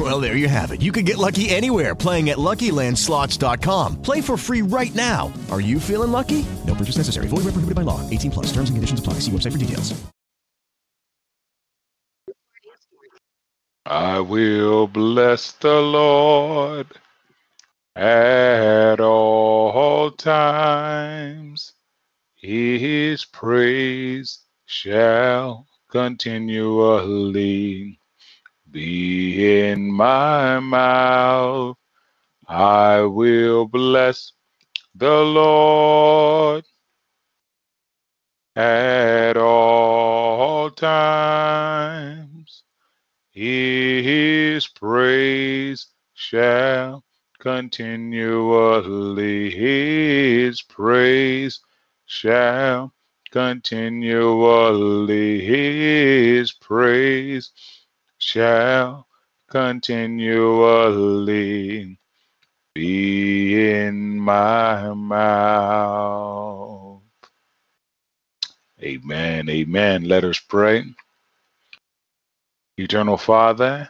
Well, there you have it. You can get lucky anywhere playing at LuckyLandSlots.com. Play for free right now. Are you feeling lucky? No purchase necessary. Void where prohibited by law. 18 plus. Terms and conditions apply. See website for details. I will bless the Lord at all times. His praise shall continually be in my mouth. I will bless the Lord at all times. His praise shall continually, his praise shall continually, his praise shall continually be in my mouth. Amen. Amen. Let us pray. Eternal Father,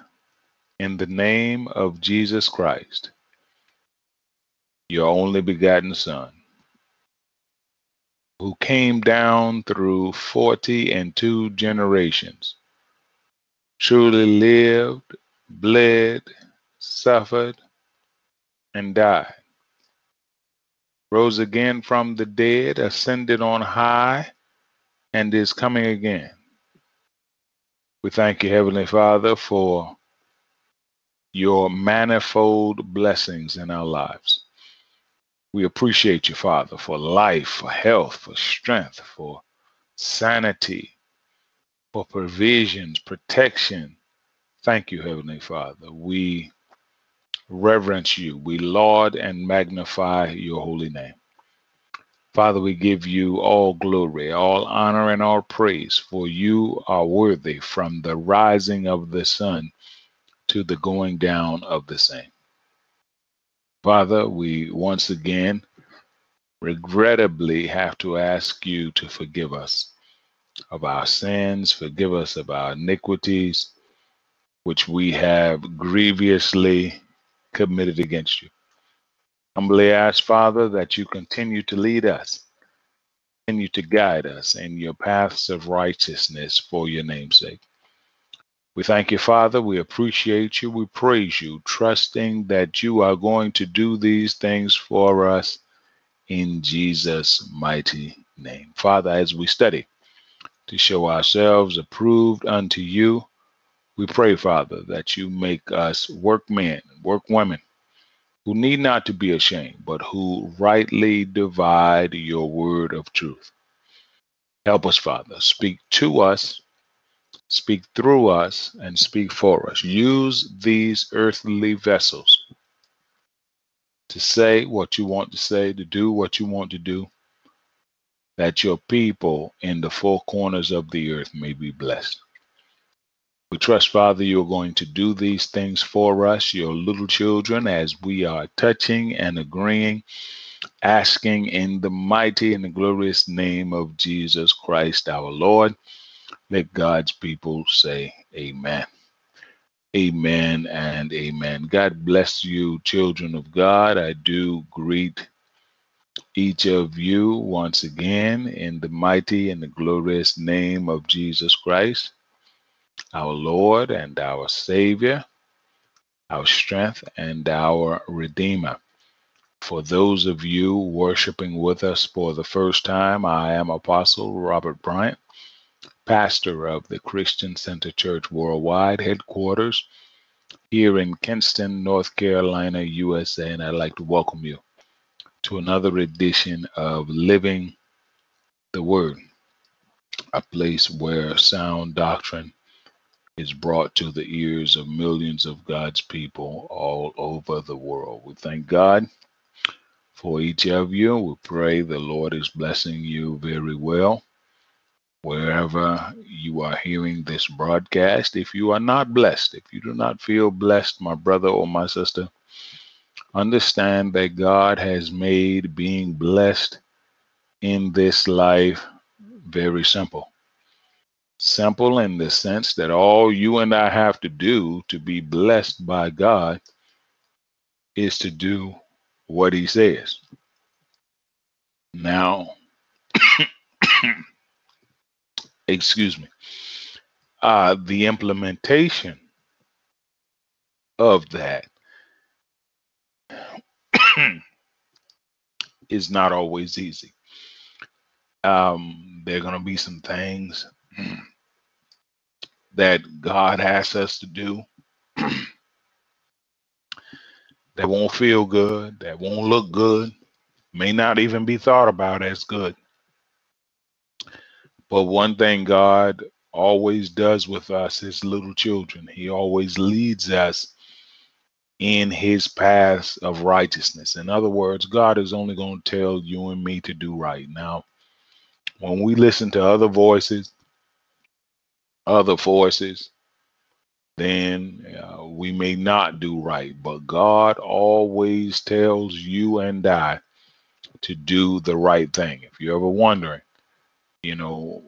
in the name of Jesus Christ, your only begotten Son, who came down through 40 and two generations, truly lived, bled, suffered, and died, rose again from the dead, ascended on high, and is coming again. We thank you, Heavenly Father, for your manifold blessings in our lives. We appreciate you, Father, for life, for health, for strength, for sanity, for provisions, protection. Thank you, Heavenly Father. We reverence you. We laud and magnify your holy name. Father, we give you all glory, all honor, and all praise, for you are worthy from the rising of the sun to the going down of the same. Father, we once again regrettably have to ask you to forgive us of our sins, forgive us of our iniquities, which we have grievously committed against you. Humbly ask, Father, that you continue to lead us, continue to guide us in your paths of righteousness for your name's sake. We thank you, Father. We appreciate you. We praise you, trusting that you are going to do these things for us in Jesus' mighty name. Father, as we study to show ourselves approved unto you, we pray, Father, that you make us workmen, workwomen who need not to be ashamed, but who rightly divide your word of truth. Help us, Father. Speak to us, speak through us, and speak for us. Use these earthly vessels to say what you want to say, to do what you want to do, that your people in the four corners of the earth may be blessed. We trust, Father, you're going to do these things for us, your little children, as we are touching and agreeing, asking in the mighty and the glorious name of Jesus Christ our Lord. Let God's people say, Amen. Amen and amen. God bless you, children of God. I do greet each of you once again in the mighty and the glorious name of Jesus Christ our Lord and our Savior, our strength and our Redeemer. For those of you worshiping with us for the first time, I am Apostle Robert Bryant, pastor of the Christian Center Church Worldwide headquarters here in Kinston, North Carolina, USA, and I'd like to welcome you to another edition of Living the Word, a place where sound doctrine is brought to the ears of millions of God's people all over the world. We thank God for each of you. We pray the Lord is blessing you very well. wherever you are hearing this broadcast. If you are not blessed, if you do not feel blessed, my brother or my sister, understand that God has made being blessed in this life very simple. Simple in the sense that all you and I have to do to be blessed by God is to do what He says. Now, excuse me, uh, the implementation of that is not always easy. Um, there are going to be some things that God asks us to do that won't feel good, that won't look good, may not even be thought about as good. But one thing God always does with us as little children, He always leads us in His paths of righteousness. In other words, God is only going to tell you and me to do right. Now, when we listen to other voices, other forces, then uh, we may not do right. But God always tells you and I to do the right thing. If you're ever wondering, you know,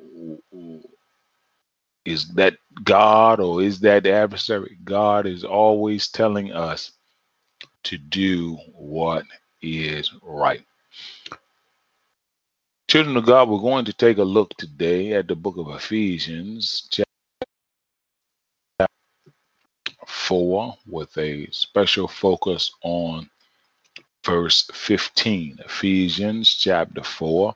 is that God or is that the adversary? God is always telling us to do what is right. Children of God, we're going to take a look today at the book of Ephesians, chapter 4, with a special focus on verse 15. Ephesians chapter 4,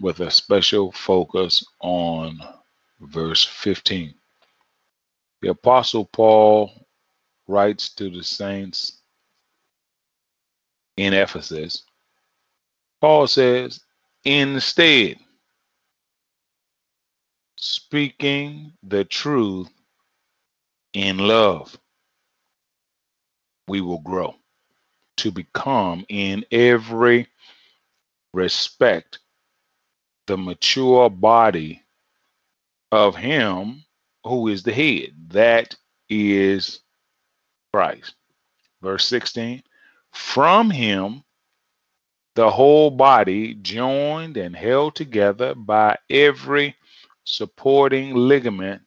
with a special focus on verse 15. The Apostle Paul writes to the saints in Ephesus. Paul says, instead, speaking the truth in love, we will grow to become in every respect the mature body of him who is the head. That is Christ. Verse 16 From him, the whole body, joined and held together by every supporting ligament,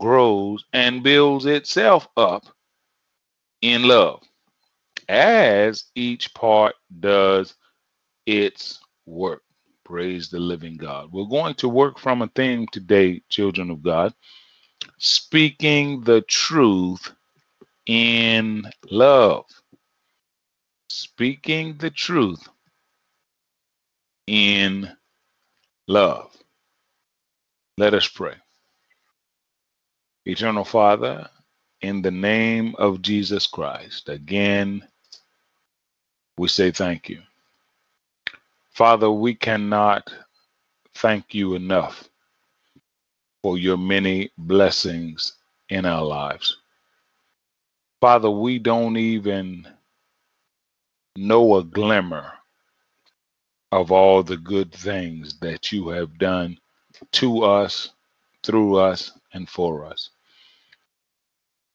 grows and builds itself up in love as each part does its work. Praise the living God. We're going to work from a theme today, children of God, speaking the truth in love. Speaking the truth in love. Let us pray. Eternal Father, in the name of Jesus Christ, again, we say thank you. Father, we cannot thank you enough for your many blessings in our lives. Father, we don't even know a glimmer of all the good things that you have done to us, through us, and for us.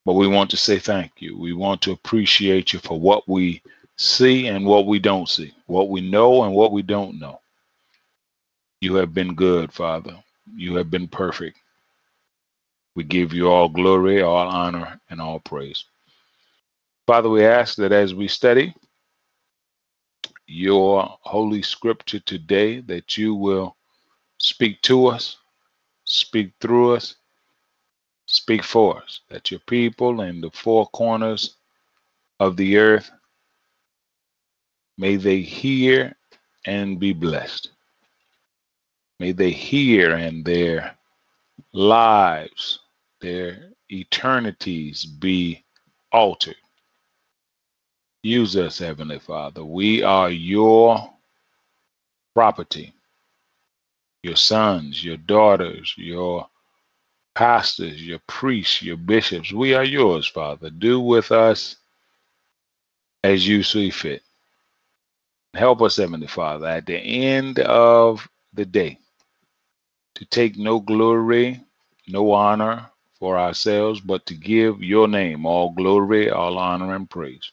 But we want to say thank you. We want to appreciate you for what we see and what we don't see, what we know and what we don't know. You have been good, Father. You have been perfect. We give you all glory, all honor, and all praise. Father, we ask that as we study your holy scripture today, that you will speak to us, speak through us, speak for us, that your people in the four corners of the earth May they hear and be blessed. May they hear and their lives, their eternities be altered. Use us, Heavenly Father. We are your property, your sons, your daughters, your pastors, your priests, your bishops. We are yours, Father. Do with us as you see fit. Help us, Heavenly Father, at the end of the day to take no glory, no honor for ourselves, but to give your name all glory, all honor, and praise.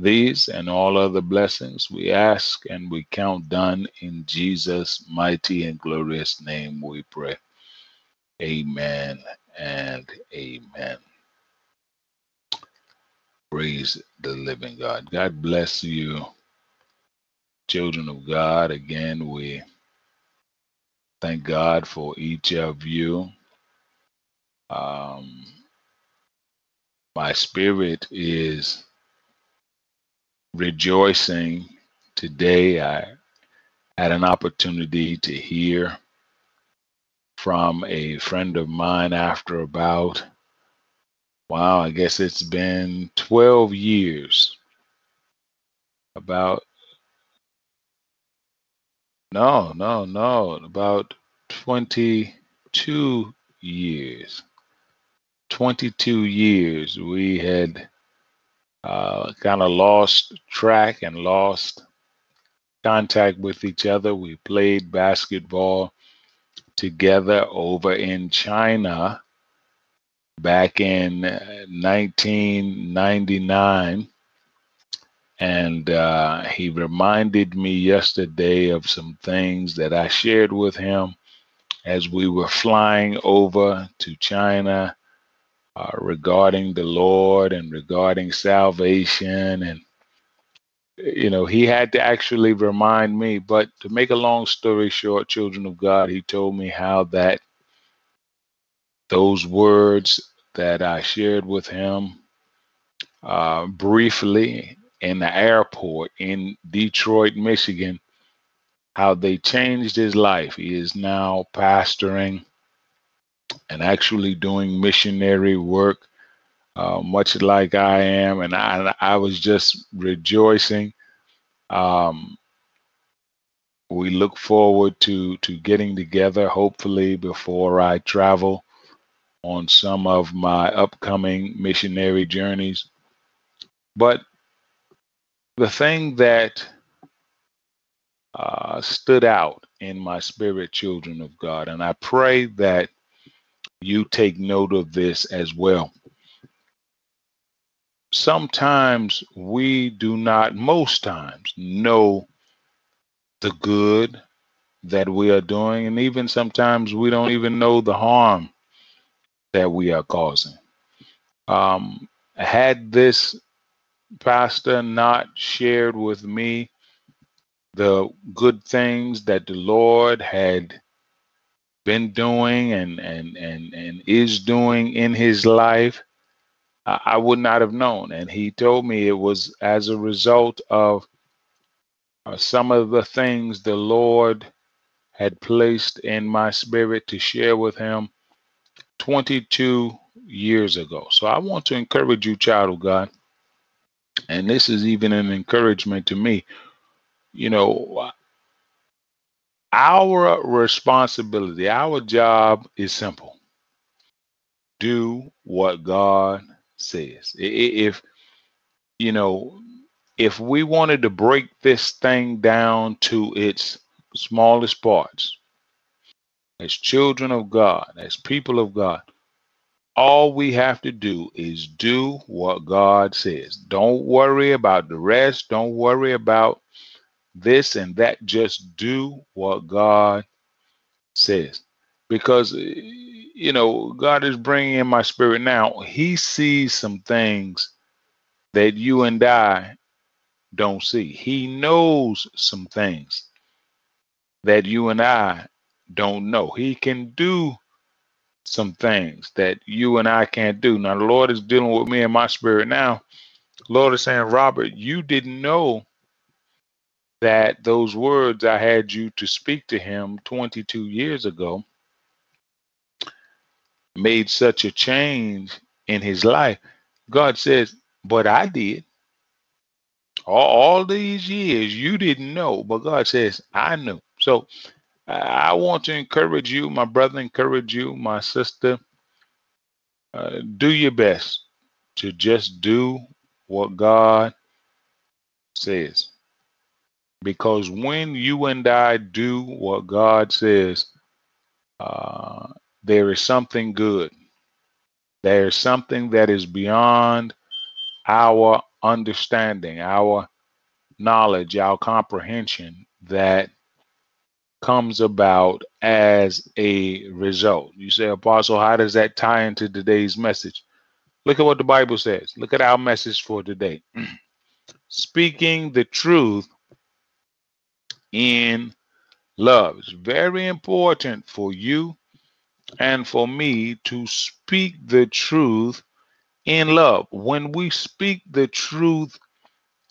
These and all other blessings we ask and we count done in Jesus' mighty and glorious name we pray. Amen and amen. Praise the living God. God bless you, children of God. Again, we thank God for each of you. Um, my spirit is rejoicing today. I had an opportunity to hear from a friend of mine after about, wow, I guess it's been 12 years. About, no, no, no, about 22 years. 22 years we had uh, kind of lost track and lost contact with each other. We played basketball together over in China back in 1999. And uh, he reminded me yesterday of some things that I shared with him as we were flying over to China uh, regarding the Lord and regarding salvation. And, you know, he had to actually remind me. But to make a long story short, children of God, he told me how that those words that I shared with him uh, briefly in the airport in Detroit, Michigan, how they changed his life. He is now pastoring and actually doing missionary work, uh, much like I am. And I, I was just rejoicing. Um, we look forward to to getting together, hopefully before I travel on some of my upcoming missionary journeys. But the thing that uh, stood out in my spirit, children of God, and I pray that you take note of this as well. Sometimes we do not, most times, know the good that we are doing, and even sometimes we don't even know the harm that we are causing. Um, had this pastor not shared with me the good things that the Lord had been doing and and and and is doing in his life I, would not have known. And he told me it was as a result of uh, some of the things the lord had placed in my spirit to share with him 22 years ago. So i want to encourage you child of god and this is even an encouragement to me you know our responsibility, our job is simple. Do what God says. If, you know, if we wanted to break this thing down to its smallest parts, as children of God, as people of God, all we have to do is do what God says. Don't worry about the rest. Don't worry about this and that. Just do what God says. Because, eh, you know, God is bringing in my spirit now. He sees some things that you and I don't see. He knows some things that you and I don't know. He can do some things that you and I can't do. Now, the Lord is dealing with me in my spirit now. Lord is saying, Robert, you didn't know that those words I had you to speak to him 22 years ago made such a change in his life. God says, but I did. All, all these years you didn't know, but God says, I knew. So I want to encourage you, my brother, encourage you, my sister. Uh, do your best to just do what God says Because when you and I do what God says, uh, there is something good. There is something that is beyond our understanding, our knowledge, our comprehension that comes about as a result. You say, Apostle, how does that tie into today's message? Look at what the Bible says. Look at our message for today. Speaking the truth in love. It's very important for you and for me to speak the truth in love. When we speak the truth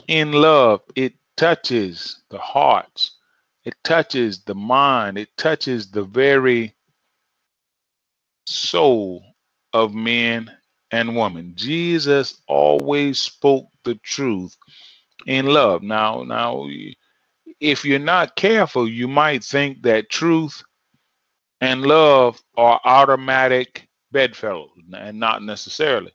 in love, it touches the hearts, it touches the mind, it touches the very soul of men and women. Jesus always spoke the truth in love. Now, now if you're not careful, you might think that truth and love are automatic bedfellows, and not necessarily.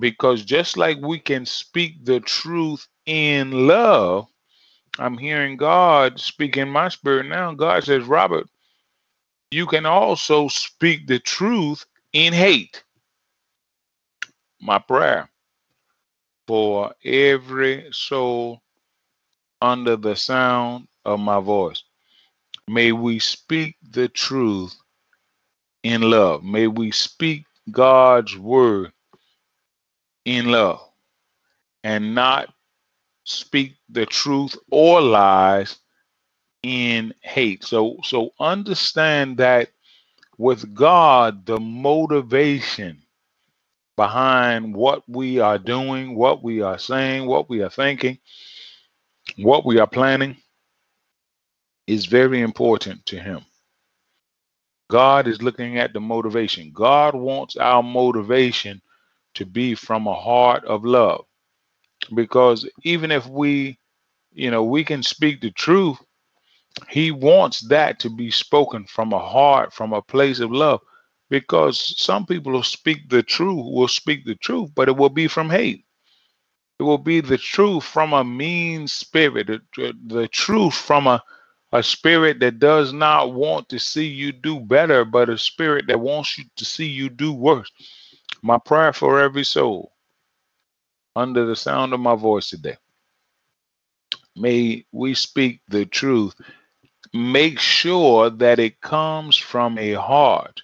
Because just like we can speak the truth in love, I'm hearing God speak in my spirit now. God says, Robert, you can also speak the truth in hate. My prayer for every soul under the sound of my voice. May we speak the truth in love. May we speak God's word in love and not speak the truth or lies in hate. So so understand that with God the motivation behind what we are doing, what we are saying, what we are thinking, what we are planning is very important to him. God is looking at the motivation. God wants our motivation to be from a heart of love. Because even if we, you know, we can speak the truth, he wants that to be spoken from a heart, from a place of love. Because some people will speak the truth, will speak the truth, but it will be from hate. It will be the truth from a mean spirit, the, the truth from a, a spirit that does not want to see you do better, but a spirit that wants you to see you do worse. My prayer for every soul under the sound of my voice today. May we speak the truth. Make sure that it comes from a heart.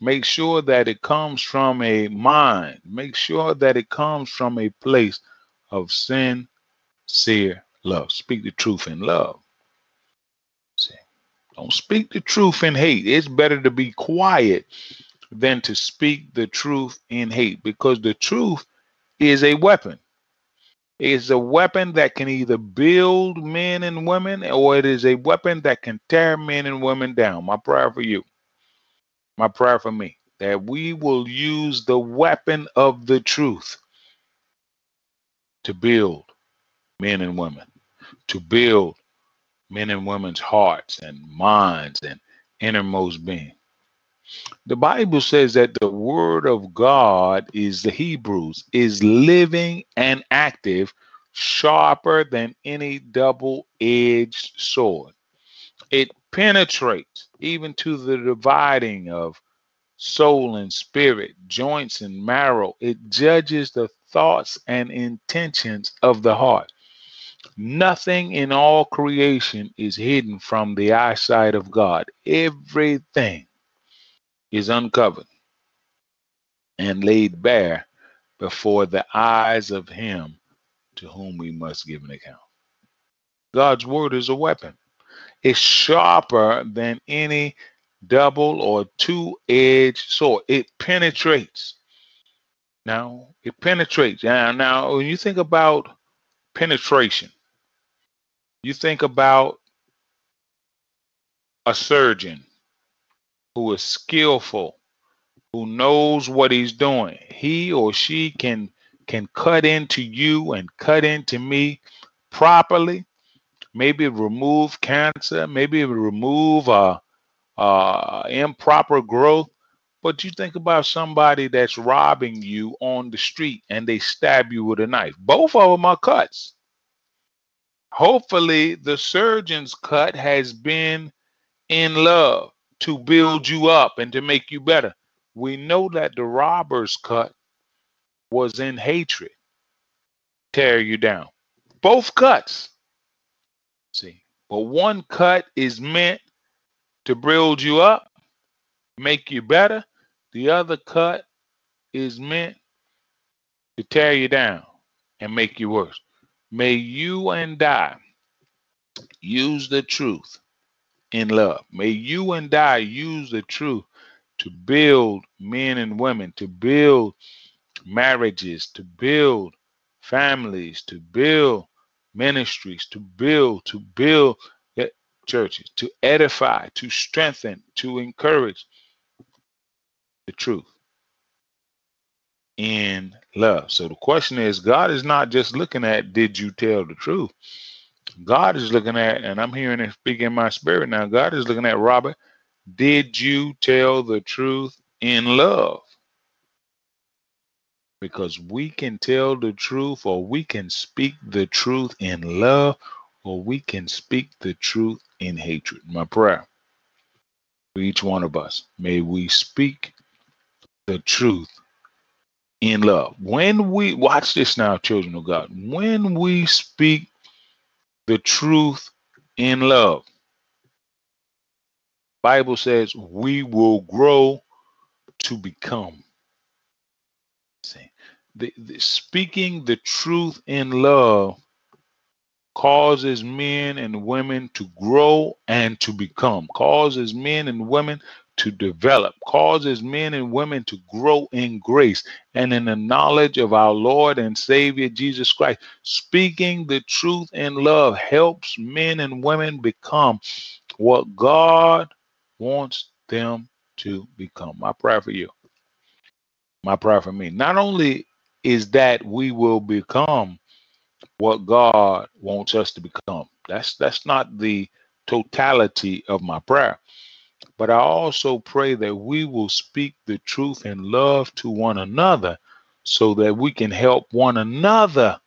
Make sure that it comes from a mind. Make sure that it comes from a place of sincere love. Speak the truth in love. See, don't speak the truth in hate. It's better to be quiet than to speak the truth in hate because the truth is a weapon. It's a weapon that can either build men and women or it is a weapon that can tear men and women down. My prayer for you, my prayer for me, that we will use the weapon of the truth to build men and women, to build men and women's hearts and minds and innermost being. The Bible says that the word of God is the Hebrews, is living and active, sharper than any double edged sword. It penetrates even to the dividing of soul and spirit, joints and marrow. It judges the thoughts and intentions of the heart. Nothing in all creation is hidden from the eyesight of God. Everything is uncovered and laid bare before the eyes of him to whom we must give an account. God's word is a weapon. It's sharper than any double or two-edged sword. It penetrates now, it penetrates. Now, now, when you think about penetration, you think about a surgeon who is skillful, who knows what he's doing. He or she can can cut into you and cut into me properly. Maybe remove cancer. Maybe remove uh, uh, improper growth. But you think about somebody that's robbing you on the street and they stab you with a knife. Both of them are cuts. Hopefully, the surgeon's cut has been in love to build you up and to make you better. We know that the robber's cut was in hatred, tear you down. Both cuts. See, but one cut is meant to build you up, make you better. The other cut is meant to tear you down and make you worse. May you and I use the truth in love. May you and I use the truth to build men and women, to build marriages, to build families, to build ministries, to build, to build eh, churches, to edify, to strengthen, to encourage the truth in love. So the question is God is not just looking at did you tell the truth? God is looking at, and I'm hearing it speak in my spirit now. God is looking at Robert. Did you tell the truth in love? Because we can tell the truth, or we can speak the truth in love, or we can speak the truth in hatred. My prayer for each one of us, may we speak the truth in love. When we watch this now, children of God, when we speak the truth in love, Bible says we will grow to become. See, the, the, speaking the truth in love causes men and women to grow and to become, causes men and women to develop, causes men and women to grow in grace and in the knowledge of our Lord and Savior Jesus Christ. Speaking the truth in love helps men and women become what God wants them to become. My prayer for you, my prayer for me, not only is that we will become what God wants us to become. That's that's not the totality of my prayer. But I also pray that we will speak the truth in love to one another so that we can help one another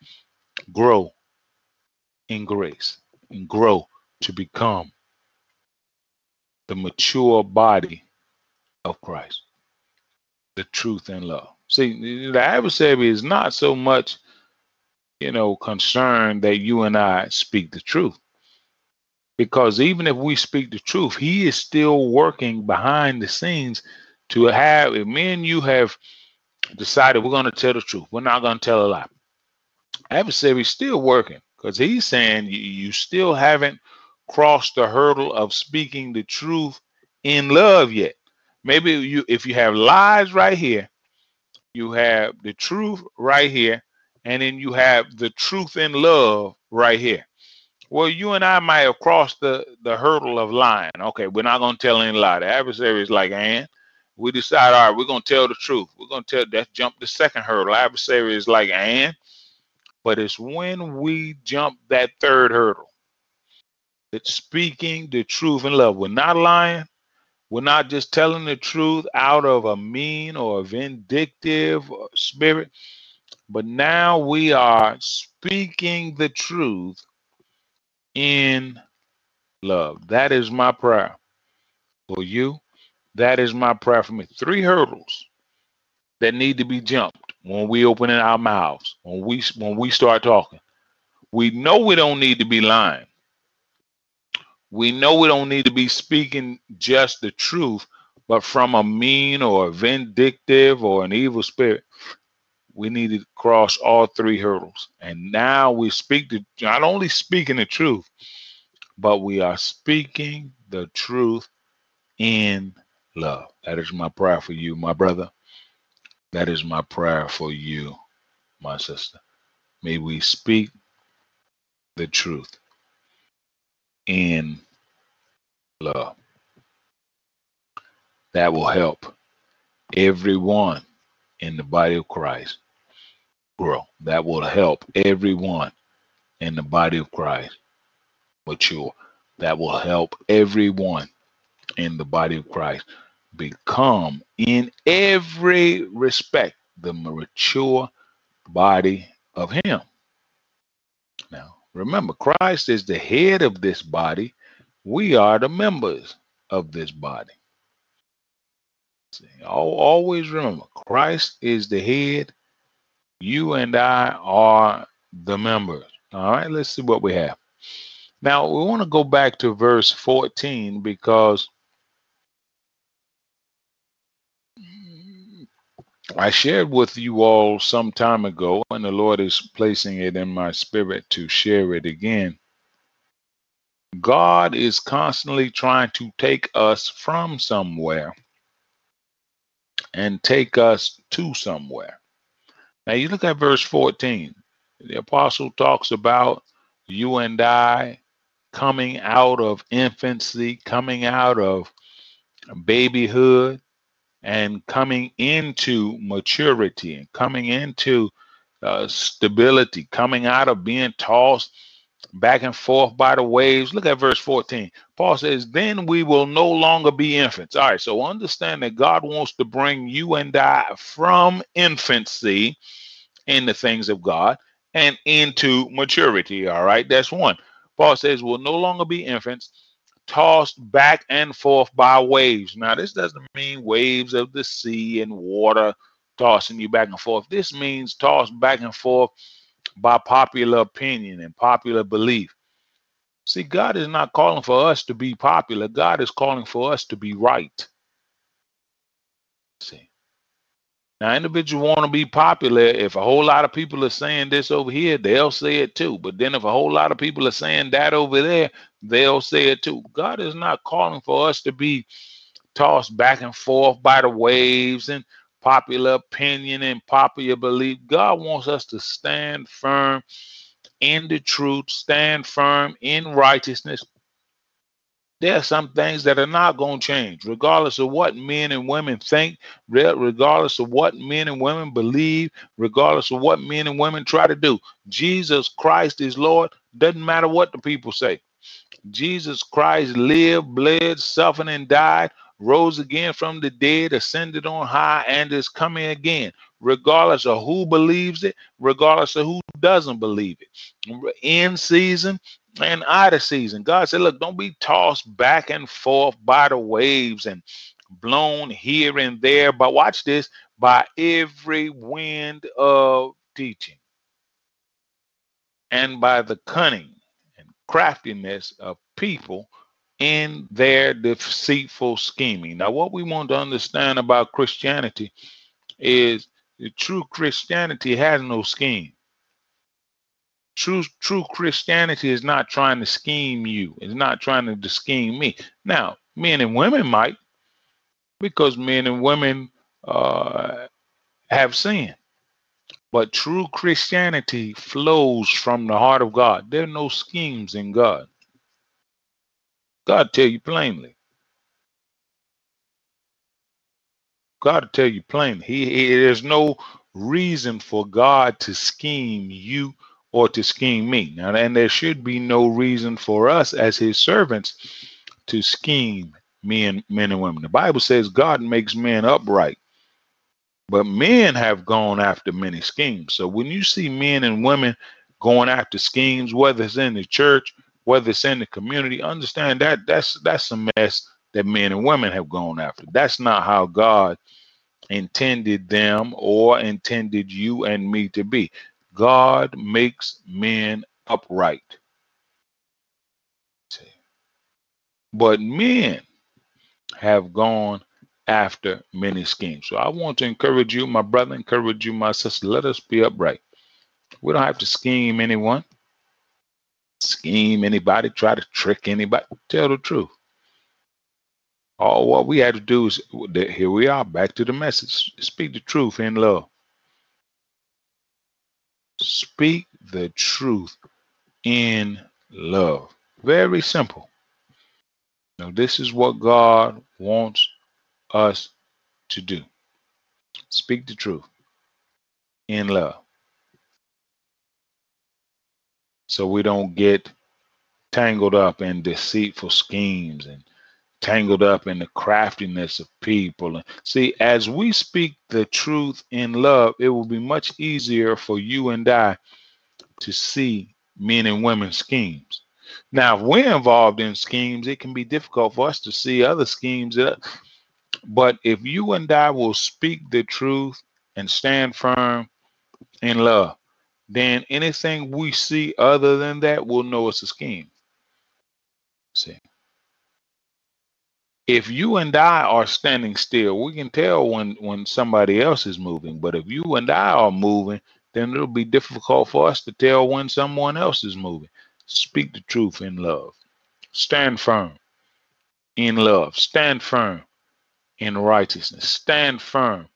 grow in grace and grow to become the mature body of Christ. The truth and love. See, the adversary is not so much, you know, concerned that you and I speak the truth because even if we speak the truth, he is still working behind the scenes to have, if me and you have decided we're going to tell the truth, we're not going to tell a lie. Adversary's still working because he's saying you, you still haven't crossed the hurdle of speaking the truth in love yet. Maybe you, if you have lies right here, you have the truth right here, and then you have the truth in love right here. Well, you and I might have crossed the, the hurdle of lying. Okay, we're not going to tell any lie. The adversary is like, and we decide, all right, we're going to tell the truth. We're going to tell that jump the second hurdle. Adversary is like, and but it's when we jump that third hurdle that speaking the truth in love. We're not lying. We're not just telling the truth out of a mean or vindictive spirit, but now we are speaking the truth in love. That is my prayer for you. That is my prayer for me. Three hurdles that need to be jumped when we open in our mouths, when we when we start talking. We know we don't need to be lying. We know we don't need to be speaking just the truth, but from a mean or a vindictive or an evil spirit we need to cross all three hurdles. And now we speak to not only speaking the truth, but we are speaking the truth in love. That is my prayer for you, my brother. That is my prayer for you, my sister. May we speak the truth in love. That will help everyone in the body of Christ grow. That will help everyone in the body of Christ mature. That will help everyone in the body of Christ become, in every respect, the mature body of Him. Now, Remember, Christ is the head of this body. We are the members of this body. See, always remember, Christ is the head. You and I are the members. All right, let's see what we have. Now, we want to go back to verse 14 because I shared with you all some time ago, and the Lord is placing it in my spirit to share it again. God is constantly trying to take us from somewhere and take us to somewhere. Now, you look at verse 14. The apostle talks about you and I coming out of infancy, coming out of babyhood, and coming into maturity and coming into uh, stability, coming out of being tossed back and forth by the waves. Look at verse 14. Paul says, Then we will no longer be infants. All right, so understand that God wants to bring you and I from infancy in the things of God and into maturity. All right, that's one. Paul says, We'll no longer be infants tossed back and forth by waves. Now, this doesn't mean waves of the sea and water tossing you back and forth. This means tossed back and forth by popular opinion and popular belief. See, God is not calling for us to be popular. God is calling for us to be right. See. Now, individuals want to be popular. If a whole lot of people are saying this over here, they'll say it too. But then if a whole lot of people are saying that over there, they'll say it too. God is not calling for us to be tossed back and forth by the waves and popular opinion and popular belief. God wants us to stand firm in the truth, stand firm in righteousness, there are some things that are not going to change, regardless of what men and women think, regardless of what men and women believe, regardless of what men and women try to do. Jesus Christ is Lord. Doesn't matter what the people say. Jesus Christ lived, bled, suffered, and died, rose again from the dead, ascended on high, and is coming again, regardless of who believes it, regardless of who doesn't believe it. In season, and out of season. God said, Look, don't be tossed back and forth by the waves and blown here and there. But watch this by every wind of teaching and by the cunning and craftiness of people in their deceitful scheming. Now, what we want to understand about Christianity is the true Christianity has no scheme. True, true Christianity is not trying to scheme you. It's not trying to scheme me. Now, men and women might, because men and women uh, have sinned. But true Christianity flows from the heart of God. There are no schemes in God. God tell you plainly. God tell you plainly. He, he there's no reason for God to scheme you or to scheme me. Now, and there should be no reason for us as his servants to scheme men, men and women. The Bible says God makes men upright, but men have gone after many schemes. So when you see men and women going after schemes, whether it's in the church, whether it's in the community, understand that that's that's a mess that men and women have gone after. That's not how God intended them or intended you and me to be. God makes men upright. But men have gone after many schemes. So I want to encourage you, my brother, encourage you, my sister, let us be upright. We don't have to scheme anyone, scheme anybody, try to trick anybody. Tell the truth. All what we had to do is here we are, back to the message. Speak the truth in love. Speak the truth in love. Very simple. Now, this is what God wants us to do. Speak the truth in love. So we don't get tangled up in deceitful schemes and tangled up in the craftiness of people. See, as we speak the truth in love, it will be much easier for you and I to see men and women schemes. Now, if we're involved in schemes, it can be difficult for us to see other schemes. But if you and I will speak the truth and stand firm in love, then anything we see other than that, we'll know it's a scheme. See, if you and I are standing still, we can tell when when somebody else is moving. But if you and I are moving, then it'll be difficult for us to tell when someone else is moving. Speak the truth in love. Stand firm in love. Stand firm in righteousness. Stand firm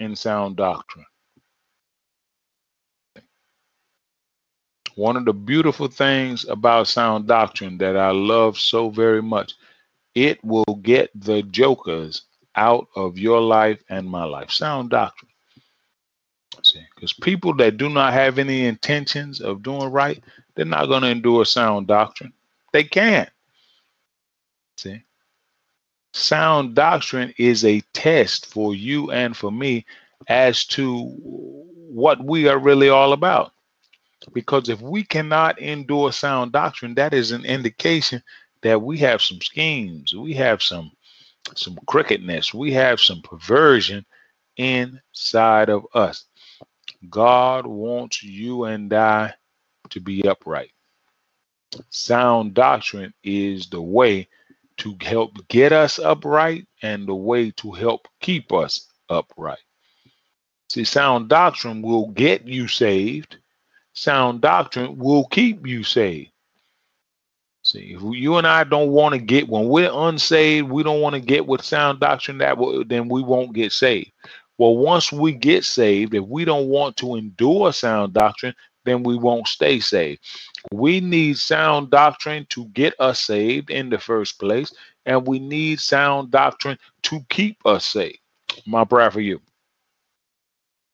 in sound doctrine. One of the beautiful things about sound doctrine that I love so very much, it will get the jokers out of your life and my life. Sound doctrine. See, because people that do not have any intentions of doing right, they're not going to endure sound doctrine. They can't. See, sound doctrine is a test for you and for me as to what we are really all about. Because if we cannot endure sound doctrine, that is an indication that we have some schemes, we have some some crookedness, we have some perversion inside of us. God wants you and I to be upright. Sound doctrine is the way to help get us upright and the way to help keep us upright. See, sound doctrine will get you saved sound doctrine will keep you saved. See, if you and I don't want to get when we're unsaved, we don't want to get with sound doctrine that will, then we won't get saved. Well, once we get saved, if we don't want to endure sound doctrine, then we won't stay saved. We need sound doctrine to get us saved in the first place, and we need sound doctrine to keep us saved. My prayer for you.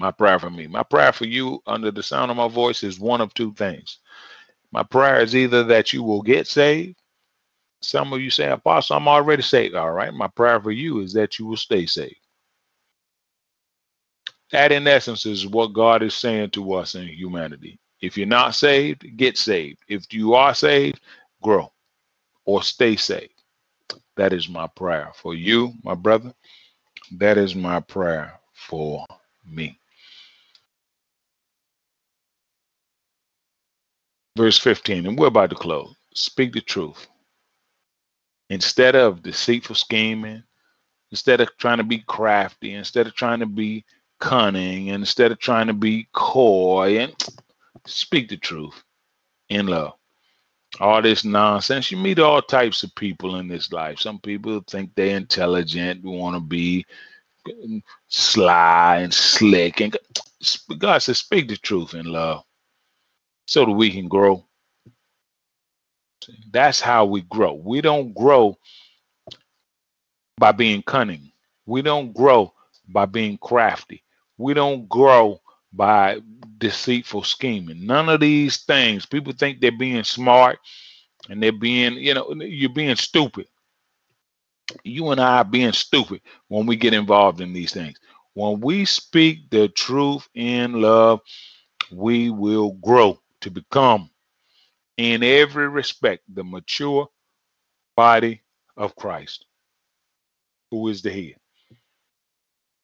My prayer for me. My prayer for you under the sound of my voice is one of two things. My prayer is either that you will get saved. Some of you say, Apostle, I'm already saved. All right. My prayer for you is that you will stay saved. That, in essence, is what God is saying to us in humanity. If you're not saved, get saved. If you are saved, grow or stay saved. That is my prayer for you, my brother. That is my prayer for me. Verse 15, and we're about to close. Speak the truth. Instead of deceitful scheming, instead of trying to be crafty, instead of trying to be cunning, instead of trying to be coy, and speak the truth in love. All this nonsense. You meet all types of people in this life. Some people think they're intelligent, want to be sly and slick. And God says, speak the truth in love so that we can grow. That's how we grow. We don't grow by being cunning. We don't grow by being crafty. We don't grow by deceitful scheming. None of these things. People think they're being smart and they're being, you know, you're being stupid. You and I are being stupid when we get involved in these things. When we speak the truth in love, we will grow to become, in every respect, the mature body of Christ, who is the head.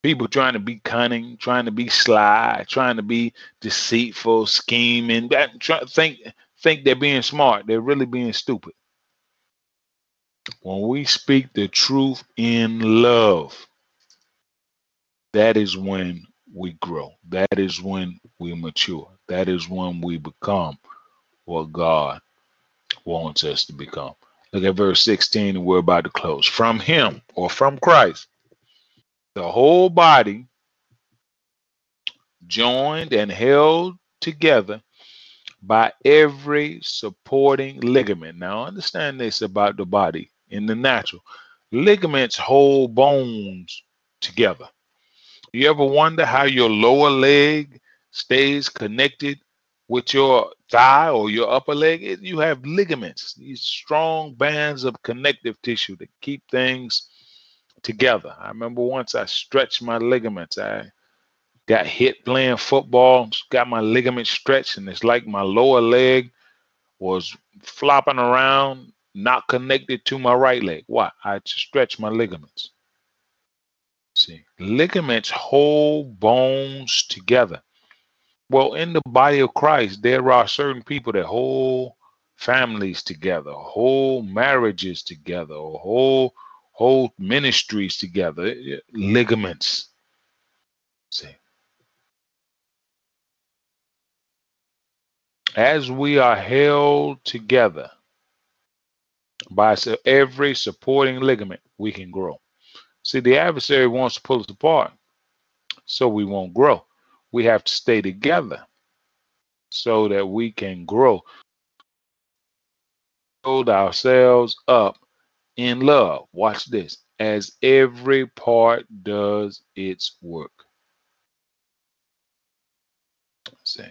People trying to be cunning, trying to be sly, trying to be deceitful, scheming, try, think think they're being smart. They're really being stupid. When we speak the truth in love, that is when we grow. That is when we mature. That is when we become what God wants us to become. Look at verse 16, and we're about to close. From Him or from Christ, the whole body joined and held together by every supporting ligament. Now, understand this about the body in the natural ligaments hold bones together. You ever wonder how your lower leg stays connected with your thigh or your upper leg? You have ligaments, these strong bands of connective tissue that keep things together. I remember once I stretched my ligaments. I got hit playing football, got my ligaments stretched, and it's like my lower leg was flopping around, not connected to my right leg. Why? I stretched my ligaments. See, ligaments hold bones together. Well, in the body of Christ, there are certain people that hold families together, whole marriages together, whole hold ministries together. Eh, eh, ligaments. See. As we are held together by every supporting ligament, we can grow. See, the adversary wants to pull us apart, so we won't grow. We have to stay together so that we can grow. Hold ourselves up in love. Watch this. As every part does its work. See.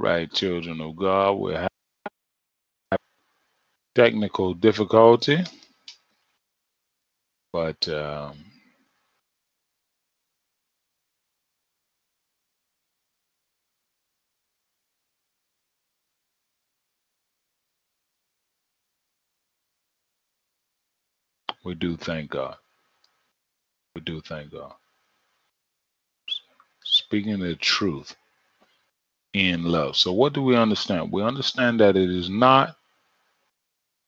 Right, children of God, we have technical difficulty, but um, we do thank God. We do thank God. Speaking the truth in love. So, what do we understand? We understand that it is not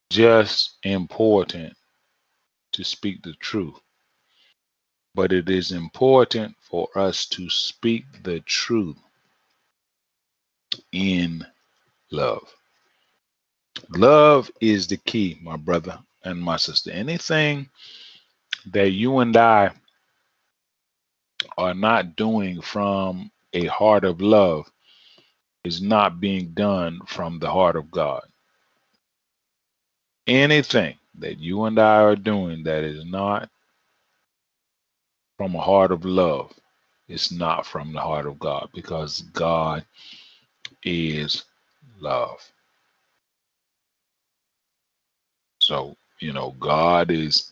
just important to speak the truth, but it is important for us to speak the truth in love. Love is the key, my brother and my sister. Anything that you and I are not doing from a heart of love is not being done from the heart of God. Anything that you and I are doing that is not from a heart of love is not from the heart of God because God is love. So, you know, God is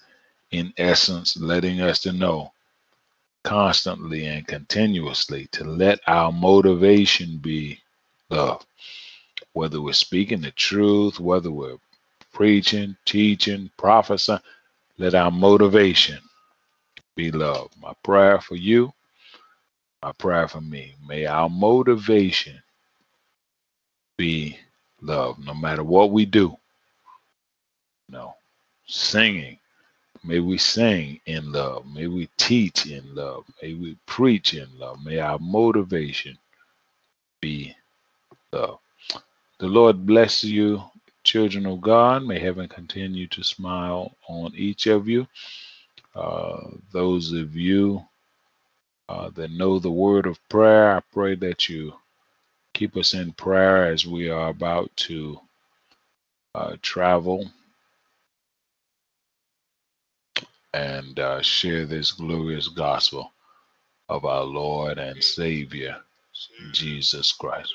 in essence letting us to know constantly and continuously to let our motivation be love. Whether we're speaking the truth, whether we're preaching, teaching, prophesying, let our motivation be love. My prayer for you, my prayer for me. May our motivation be love, no matter what we do. No, singing. May we sing in love. May we teach in love. May we preach in love. May our motivation be love. The Lord bless you, children of God. May heaven continue to smile on each of you. Uh, those of you uh, that know the word of prayer, I pray that you keep us in prayer as we are about to uh, travel and uh, share this glorious gospel of our Lord and Savior, Jesus Christ.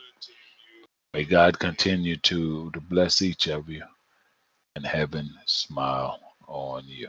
May God continue to, to bless each of you and heaven smile on you.